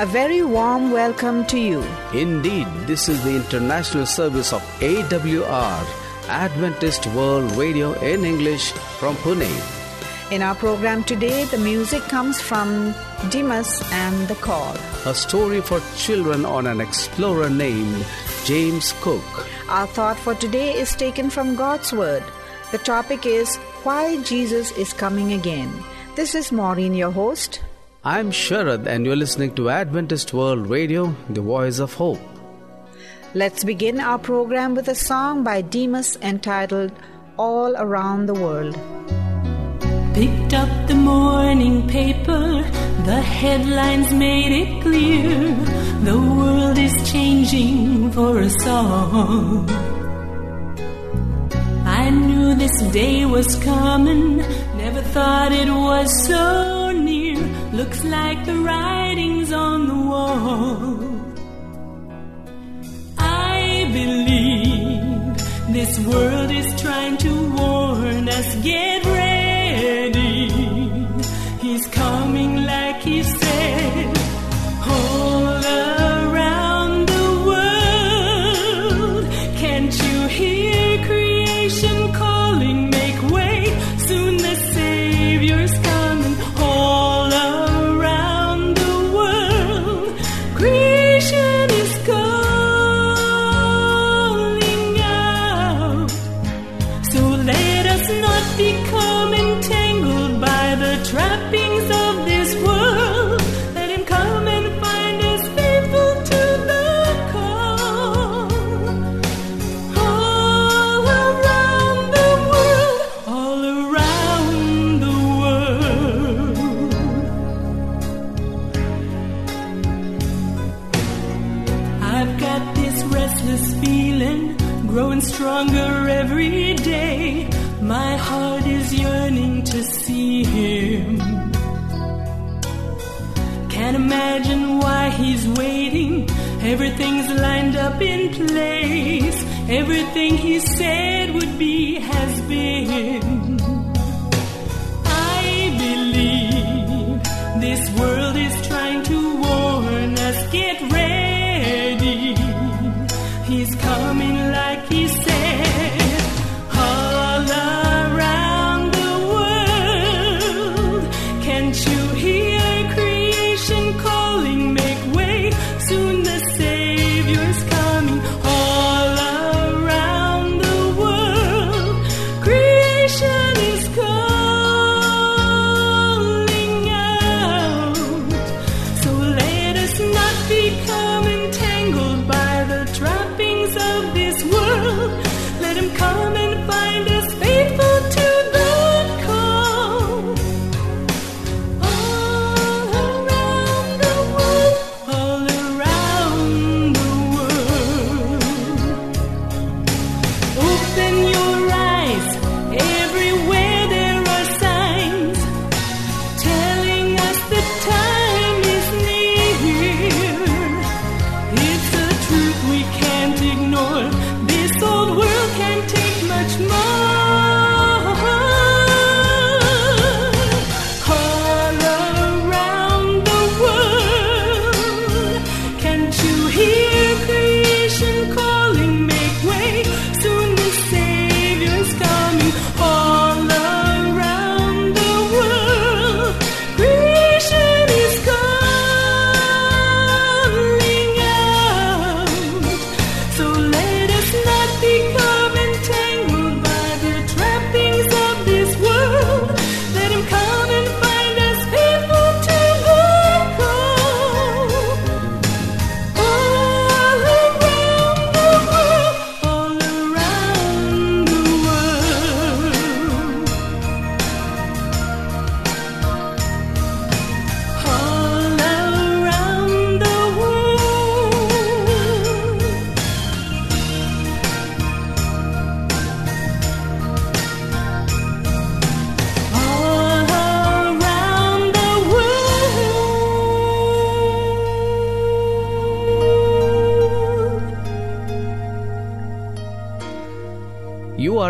A very warm welcome to you. Indeed, this is the international service of AWR, Adventist World Radio in English from Pune. In our program today, the music comes from Demas and the Call. A story for children on an explorer named James Cook. Our thought for today is taken from God's Word. The topic is Why Jesus is Coming Again. This is Maureen, your host. I'm Sharad, and you're listening to Adventist World Radio, the voice of hope. Let's begin our program with a song by Demas entitled All Around the World. Picked up the morning paper, the headlines made it clear the world is changing for us all. I knew this day was coming, never thought it was so near. Looks like the writing's on the wall. I believe this world is trying to warn us. Get ready.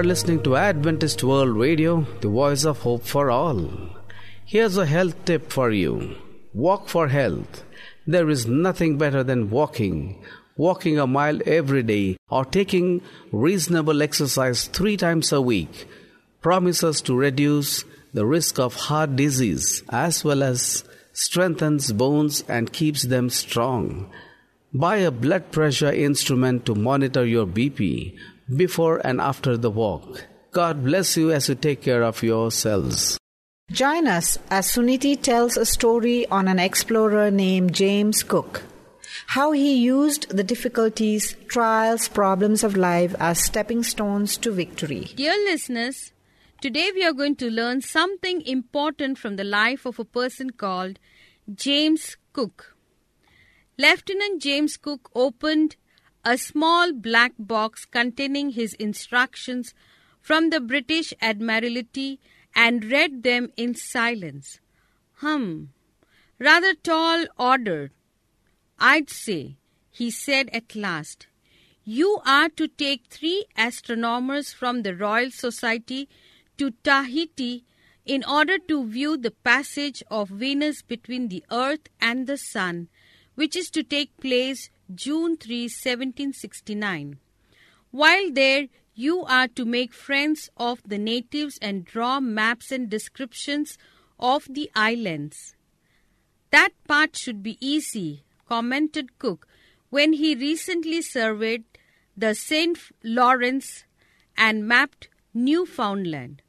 Listening to Adventist World Radio, the voice of hope for all. Here's a health tip for you walk for health. There is nothing better than walking. Walking a mile every day or taking reasonable exercise three times a week promises to reduce the risk of heart disease as well as strengthens bones and keeps them strong. Buy a blood pressure instrument to monitor your BP before and after the walk. God bless you as you take care of yourselves. Join us as Suniti tells a story on an explorer named James Cook. How he used the difficulties, trials, problems of life as stepping stones to victory. Dear listeners, today we are going to learn something important from the life of a person called James Cook. Lieutenant James Cook opened a small black box containing his instructions from the British Admiralty and read them in silence. Hum, rather tall order, I'd say, he said at last. You are to take three astronomers from the Royal Society to Tahiti in order to view the passage of Venus between the Earth and the Sun, which is to take place June 3, 1769. While there, you are to make friends of the natives and draw maps and descriptions of the islands. That part should be easy, commented Cook when he recently surveyed the St. Lawrence and mapped Newfoundland.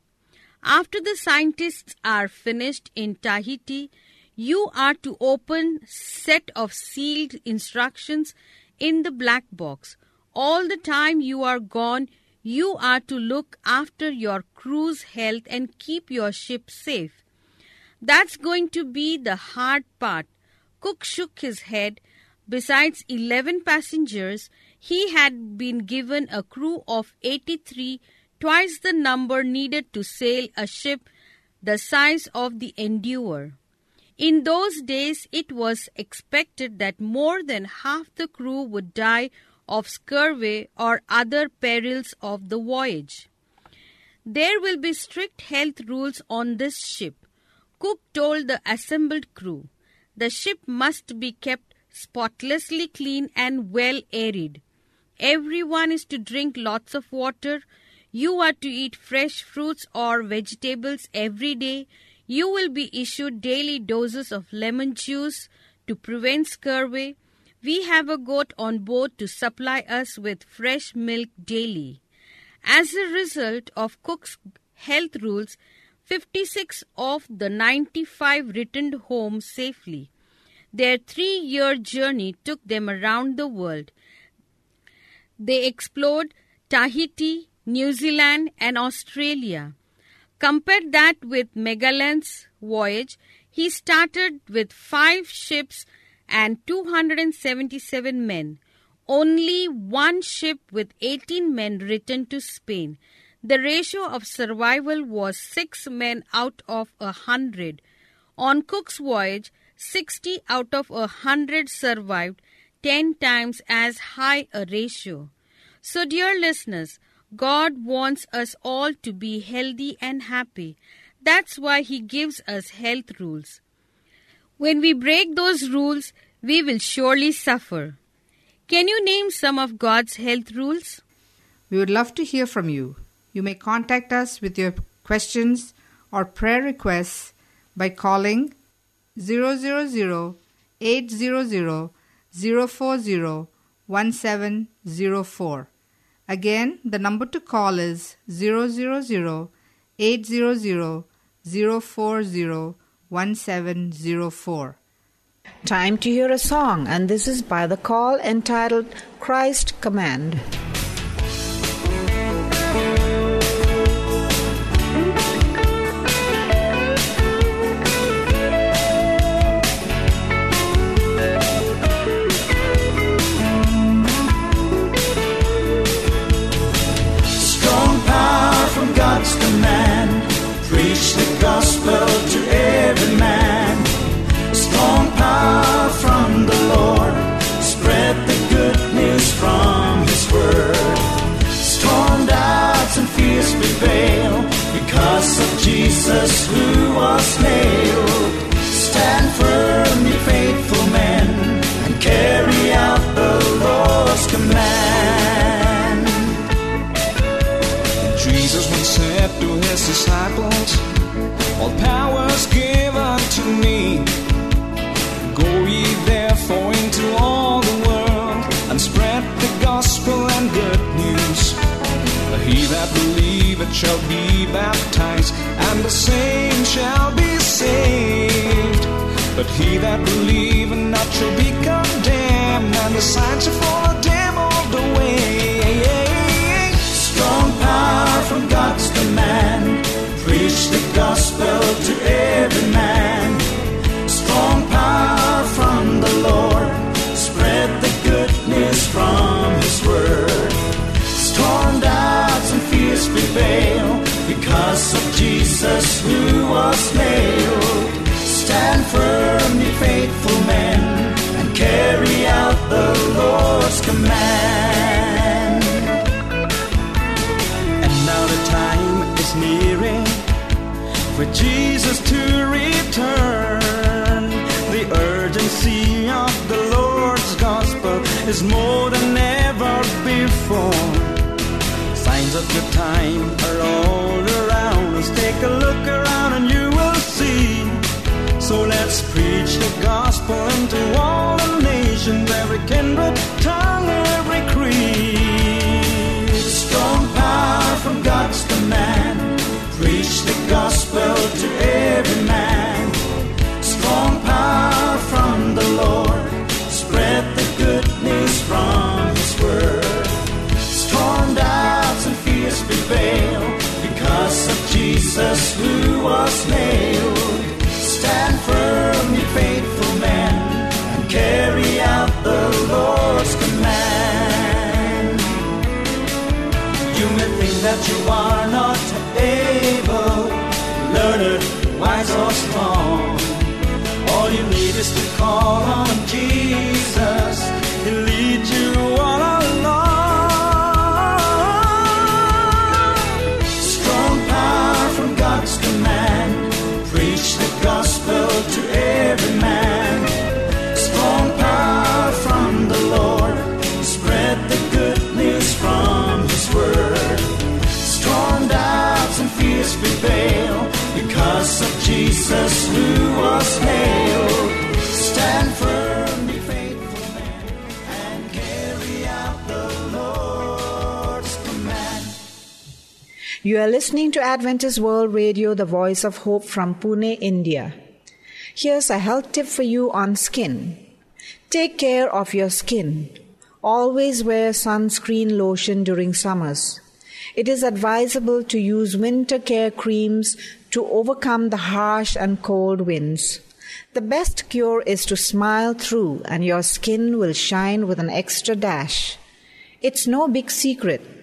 After the scientists are finished in Tahiti, you are to open set of sealed instructions in the black box. All the time you are gone, you are to look after your crew's health and keep your ship safe. That's going to be the hard part. Cook shook his head. Besides 11 passengers, he had been given a crew of 83, twice the number needed to sail a ship the size of the Endeavour. In those days, it was expected that more than half the crew would die of scurvy or other perils of the voyage. There will be strict health rules on this ship. Cook told the assembled crew. The ship must be kept spotlessly clean and well aerated. Everyone is to drink lots of water. You are to eat fresh fruits or vegetables every day. You will be issued daily doses of lemon juice to prevent scurvy. We have a goat on board to supply us with fresh milk daily. As a result of Cook's health rules, 56 of the 95 returned home safely. Their three year journey took them around the world. They explored Tahiti, New Zealand, and Australia. Compare that with Magellan's voyage. He started with five ships and 277 men. Only one ship with 18 men returned to Spain. The ratio of survival was 6 men out of a 100. On Cook's voyage, 60 out of a 100 survived, 10 times as high a ratio. So, dear listeners, God wants us all to be healthy and happy. That's why He gives us health rules. When we break those rules, we will surely suffer. Can you name some of God's health rules? We would love to hear from you. You may contact us with your questions or prayer requests by calling 000 800 040 1704. Again, the number to call is 000 800 040 1704. Time to hear a song, and this is by the call entitled Christ Command. He that believeth not shall be condemned, and the signs shall follow them all the way. Strong power from God's command. Preach the gospel to every man. Strong power from the Lord. Spread the goodness from His word. Storm doubts and fears prevail because of Jesus who was nailed. Jesus to return. The urgency of the Lord's gospel is more than ever before. Signs of the time are all around us. Take a look around and you will see. So let's preach the gospel into all the nations, every kindred, Jesus who was nailed. Stand firm, you faithful men, and carry out the Lord's command. You may think that you are not able, learned, wise or strong. All you need is to call on Jesus. You are listening to Adventist World Radio, the voice of hope from Pune, India. Here's a health tip for you on skin. Take care of your skin. Always wear sunscreen lotion during summers. It is advisable to use winter care creams to overcome the harsh and cold winds. The best cure is to smile through, and your skin will shine with an extra dash. It's no big secret.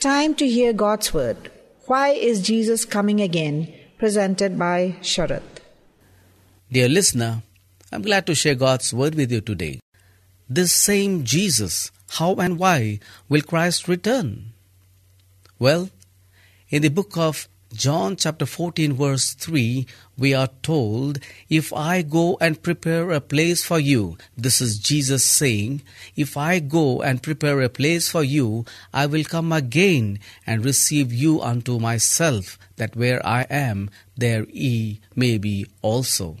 Time to hear God's word. Why is Jesus coming again? Presented by Sharath. Dear listener, I'm glad to share God's word with you today. This same Jesus, how and why will Christ return? Well, in the book of John chapter 14 verse 3, we are told, If I go and prepare a place for you, this is Jesus saying, If I go and prepare a place for you, I will come again and receive you unto myself, that where I am, there ye may be also.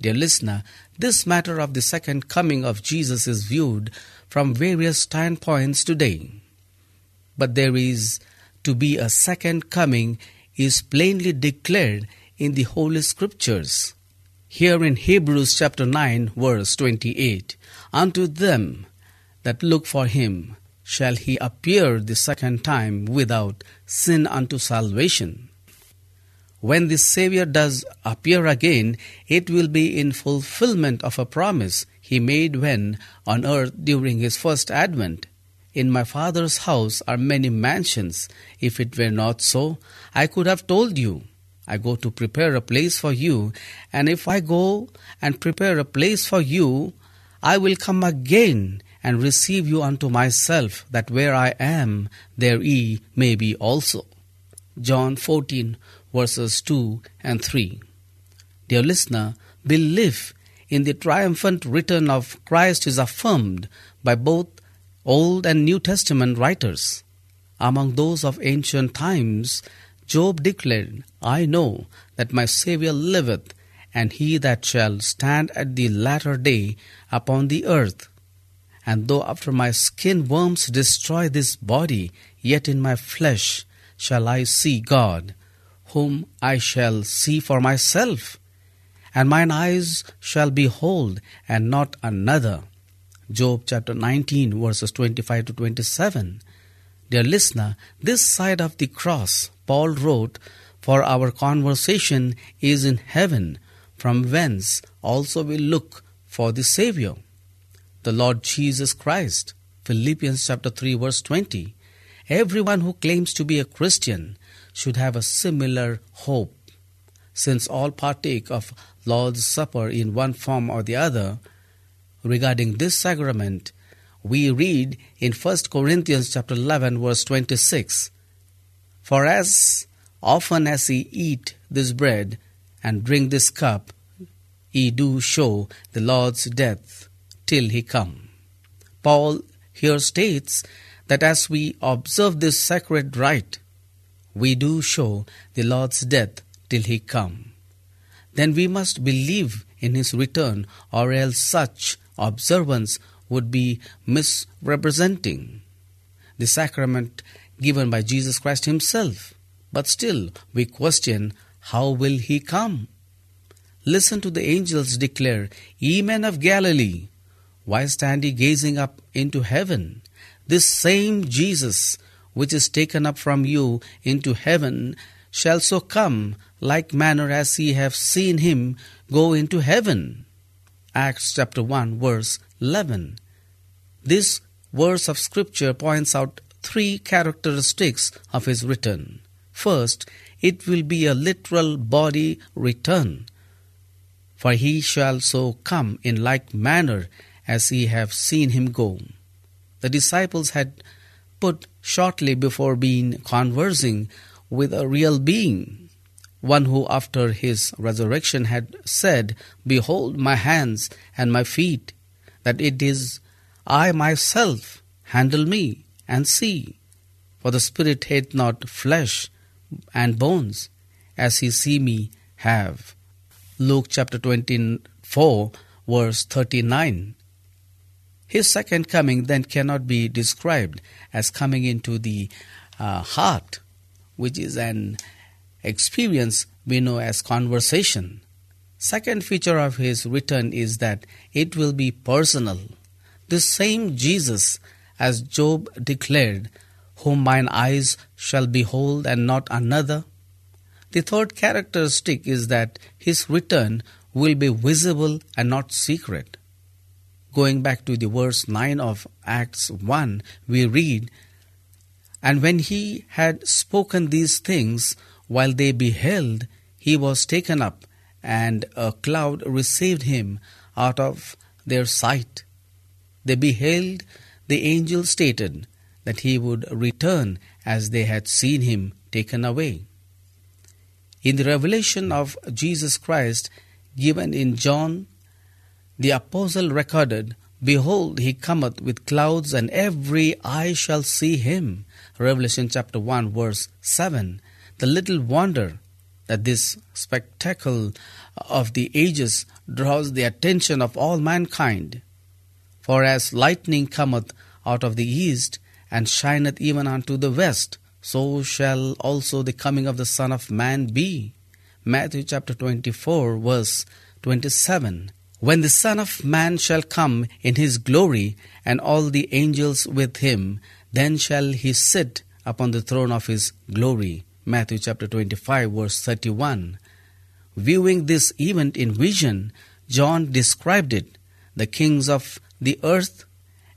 Dear listener, this matter of the second coming of Jesus is viewed from various standpoints today. But there is to be a second coming is plainly declared in the Holy Scriptures. Here in Hebrews chapter 9 verse 28, unto them that look for him shall he appear the second time without sin unto salvation. When the Savior does appear again, it will be in fulfillment of a promise he made when on earth during his first advent. In my Father's house are many mansions. If it were not so, I could have told you. I go to prepare a place for you, and if I go and prepare a place for you, I will come again and receive you unto myself, that where I am, there ye may be also. John 14, verses 2 and 3. Dear listener, belief in the triumphant return of Christ is affirmed by both Old and New Testament writers. Among those of ancient times, Job declared, I know that my Saviour liveth, and he that shall stand at the latter day upon the earth. And though after my skin worms destroy this body, yet in my flesh shall I see God, whom I shall see for myself, and mine eyes shall behold, and not another. Job chapter 19, verses 25 to 27. Dear listener, this side of the cross, Paul wrote, For our conversation is in heaven, from whence also we look for the Savior, the Lord Jesus Christ. Philippians chapter 3, verse 20. Everyone who claims to be a Christian should have a similar hope. Since all partake of Lord's Supper in one form or the other, regarding this sacrament, we read in 1 Corinthians chapter 11 verse 26 For as often as ye eat this bread and drink this cup ye do show the Lord's death till he come. Paul here states that as we observe this sacred rite we do show the Lord's death till he come. Then we must believe in his return or else such observance would be misrepresenting the sacrament given by Jesus Christ Himself. But still, we question how will He come? Listen to the angels declare, Ye men of Galilee, why stand ye gazing up into heaven? This same Jesus, which is taken up from you into heaven, shall so come like manner as ye have seen him go into heaven. Acts chapter 1 verse 11. This verse of scripture points out three characteristics of his return. First, it will be a literal body return. For he shall so come in like manner as ye have seen him go. The disciples had put shortly before being conversing with a real being, one who after his resurrection had said, Behold my hands and my feet, that it is I myself, handle me and see. For the Spirit hath not flesh and bones, as ye see me have. Luke chapter 24, verse 39. His second coming then cannot be described as coming into the uh, heart, which is an experience we know as conversation. Second feature of his return is that it will be personal. The same Jesus, as Job declared, whom mine eyes shall behold and not another. The third characteristic is that his return will be visible and not secret. Going back to the verse 9 of Acts 1, we read, And when he had spoken these things, while they beheld, he was taken up, and a cloud received him out of their sight. They beheld, the angel stated that he would return as they had seen him taken away. In the revelation of Jesus Christ given in John, the apostle recorded, Behold, he cometh with clouds, and every eye shall see him. Revelation chapter 1, verse 7. The little wonder that this spectacle of the ages draws the attention of all mankind. For as lightning cometh out of the east, and shineth even unto the west, so shall also the coming of the Son of Man be. Matthew chapter 24, verse 27. When the Son of Man shall come in his glory, and all the angels with him, then shall he sit upon the throne of his glory. Matthew chapter 25, verse 31. Viewing this event in vision, John described it the kings of the earth,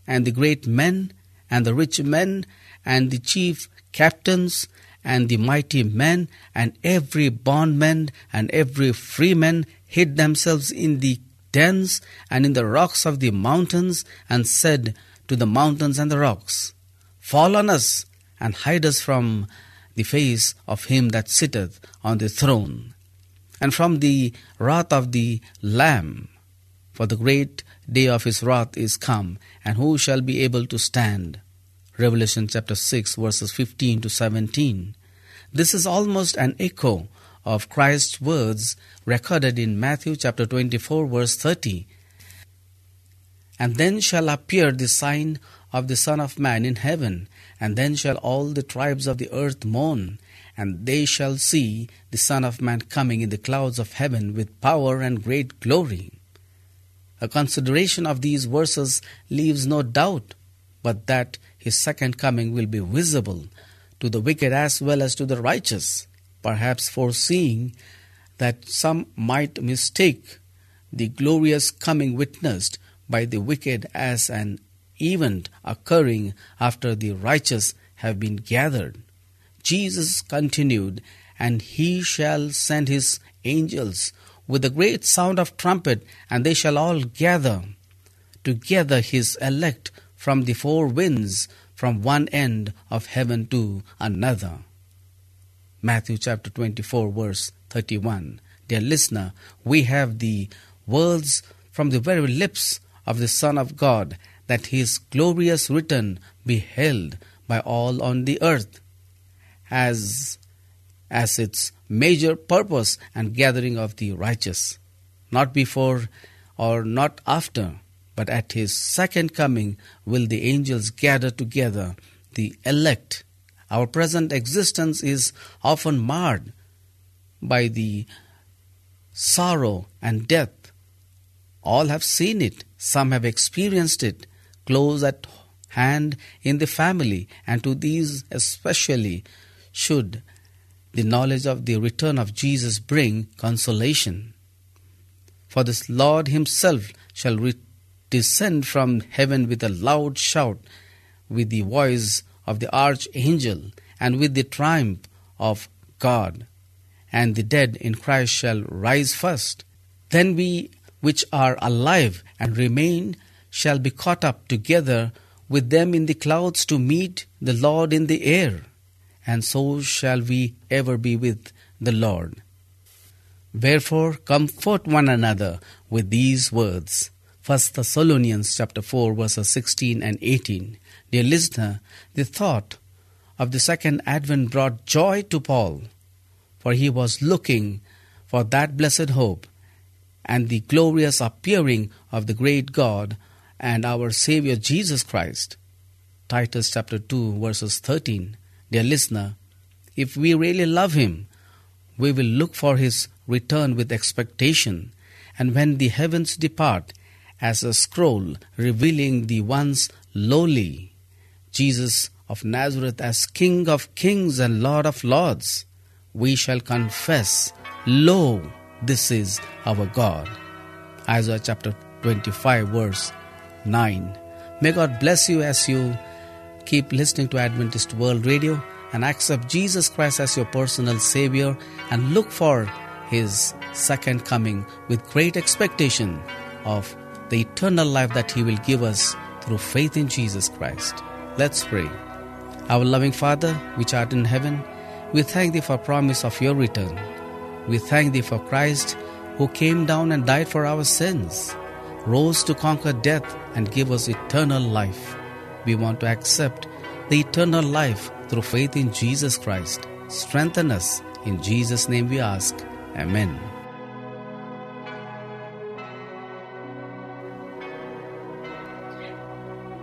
and the great men, and the rich men, and the chief captains, and the mighty men, and every bondman, and every freeman hid themselves in the dens and in the rocks of the mountains, and said to the mountains and the rocks, Fall on us, and hide us from the face of him that sitteth on the throne, and from the wrath of the Lamb. For the great day of his wrath is come, and who shall be able to stand? Revelation chapter 6, verses 15 to 17. This is almost an echo of Christ's words recorded in Matthew chapter 24, verse 30. And then shall appear the sign of the Son of Man in heaven, and then shall all the tribes of the earth mourn, and they shall see the Son of Man coming in the clouds of heaven with power and great glory. A consideration of these verses leaves no doubt but that his second coming will be visible to the wicked as well as to the righteous, perhaps foreseeing that some might mistake the glorious coming witnessed by the wicked as an event occurring after the righteous have been gathered. Jesus continued, And he shall send his angels with a great sound of trumpet, and they shall all gather together his elect from the four winds, from one end of heaven to another. Matthew chapter 24, verse 31. Dear listener, we have the words from the very lips of the Son of God that his glorious return be held by all on the earth as as its major purpose and gathering of the righteous not before or not after but at his second coming will the angels gather together the elect. Our present existence is often marred by the sorrow and death. All have seen it some have experienced it close at hand in the family, and to these especially should the knowledge of the return of Jesus bring consolation. For this Lord Himself shall re- descend from heaven with a loud shout, with the voice of the archangel, and with the triumph of God. And the dead in Christ shall rise first. Then we which are alive and remain shall be caught up together with them in the clouds to meet the Lord in the air, and so shall we ever be with the Lord. Wherefore comfort one another with these words. 1 Thessalonians chapter 4 verses 16 and 18. Dear listener, the thought of the second advent brought joy to Paul, for he was looking for that blessed hope and the glorious appearing of the great God and our Savior Jesus Christ. Titus chapter 2 verses 13. Dear listener, if we really love Him, we will look for His return with expectation, and when the heavens depart, as a scroll revealing the once lowly Jesus of Nazareth as King of kings and Lord of lords, we shall confess, Lo, this is our God. Isaiah chapter 25, verse 9. May God bless you as you keep listening to Adventist World Radio and accept Jesus Christ as your personal Savior and look for His second coming with great expectation of the eternal life that He will give us through faith in Jesus Christ. Let's pray. Our loving Father, which art in heaven, we thank Thee for promise of Your return. We thank Thee for Christ who came down and died for our sins, rose to conquer death and give us eternal life. We want to accept the eternal life through faith in Jesus Christ. Strengthen us. In Jesus' name we ask. Amen.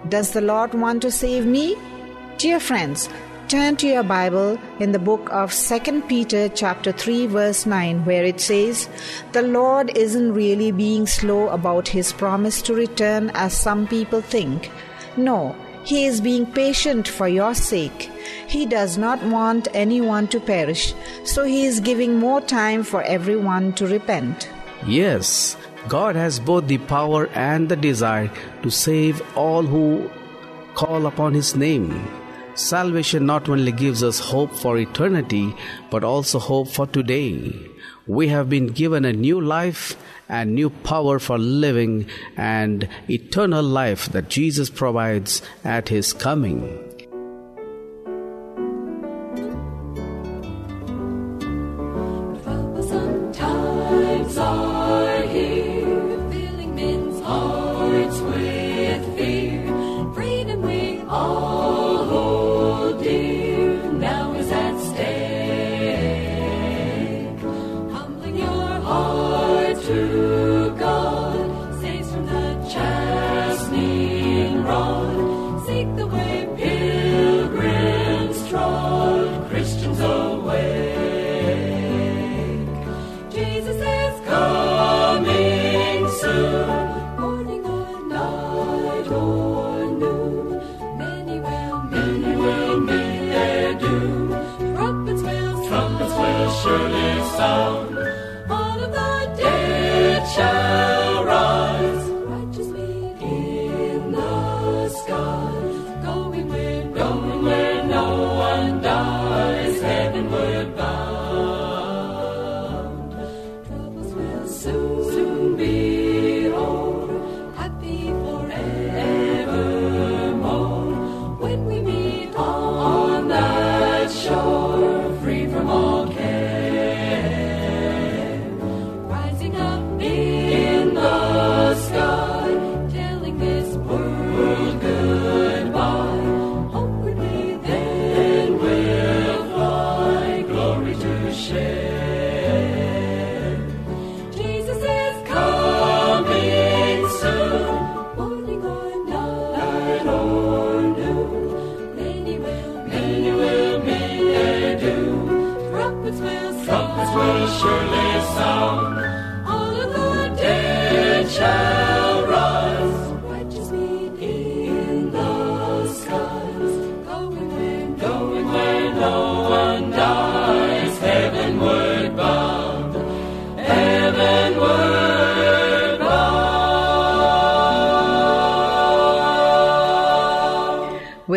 Does the Lord want to save me? Dear friends, turn to your Bible in the book of 2 Peter chapter 3 verse 9 where it says, "The Lord isn't really being slow about his promise to return as some people think. No, he is being patient for your sake. He does not want anyone to perish, so he is giving more time for everyone to repent." Yes, God has both the power and the desire to save all who call upon His name. Salvation not only gives us hope for eternity, but also hope for today. We have been given a new life and new power for living and eternal life that Jesus provides at His coming.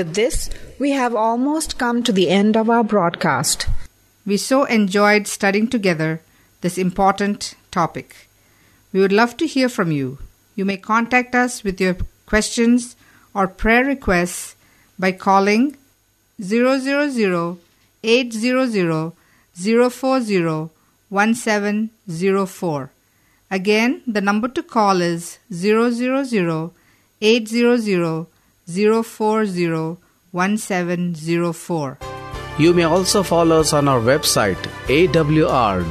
With this, we have almost come to the end of our broadcast. We so enjoyed studying together this important topic. We would love to hear from you. You may contact us with your questions or prayer requests by calling 000 800 040 1704. Again, the number to call is 000 800 040 1704. You may also follow us on our website awr.org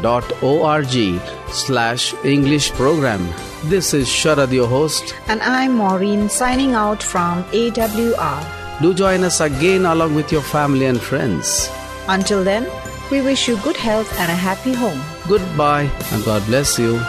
slash English program. This is Sharad, your host. And I'm Maureen signing out from AWR. Do join us again along with your family and friends. Until then, we wish you good health and a happy home. Goodbye and God bless you.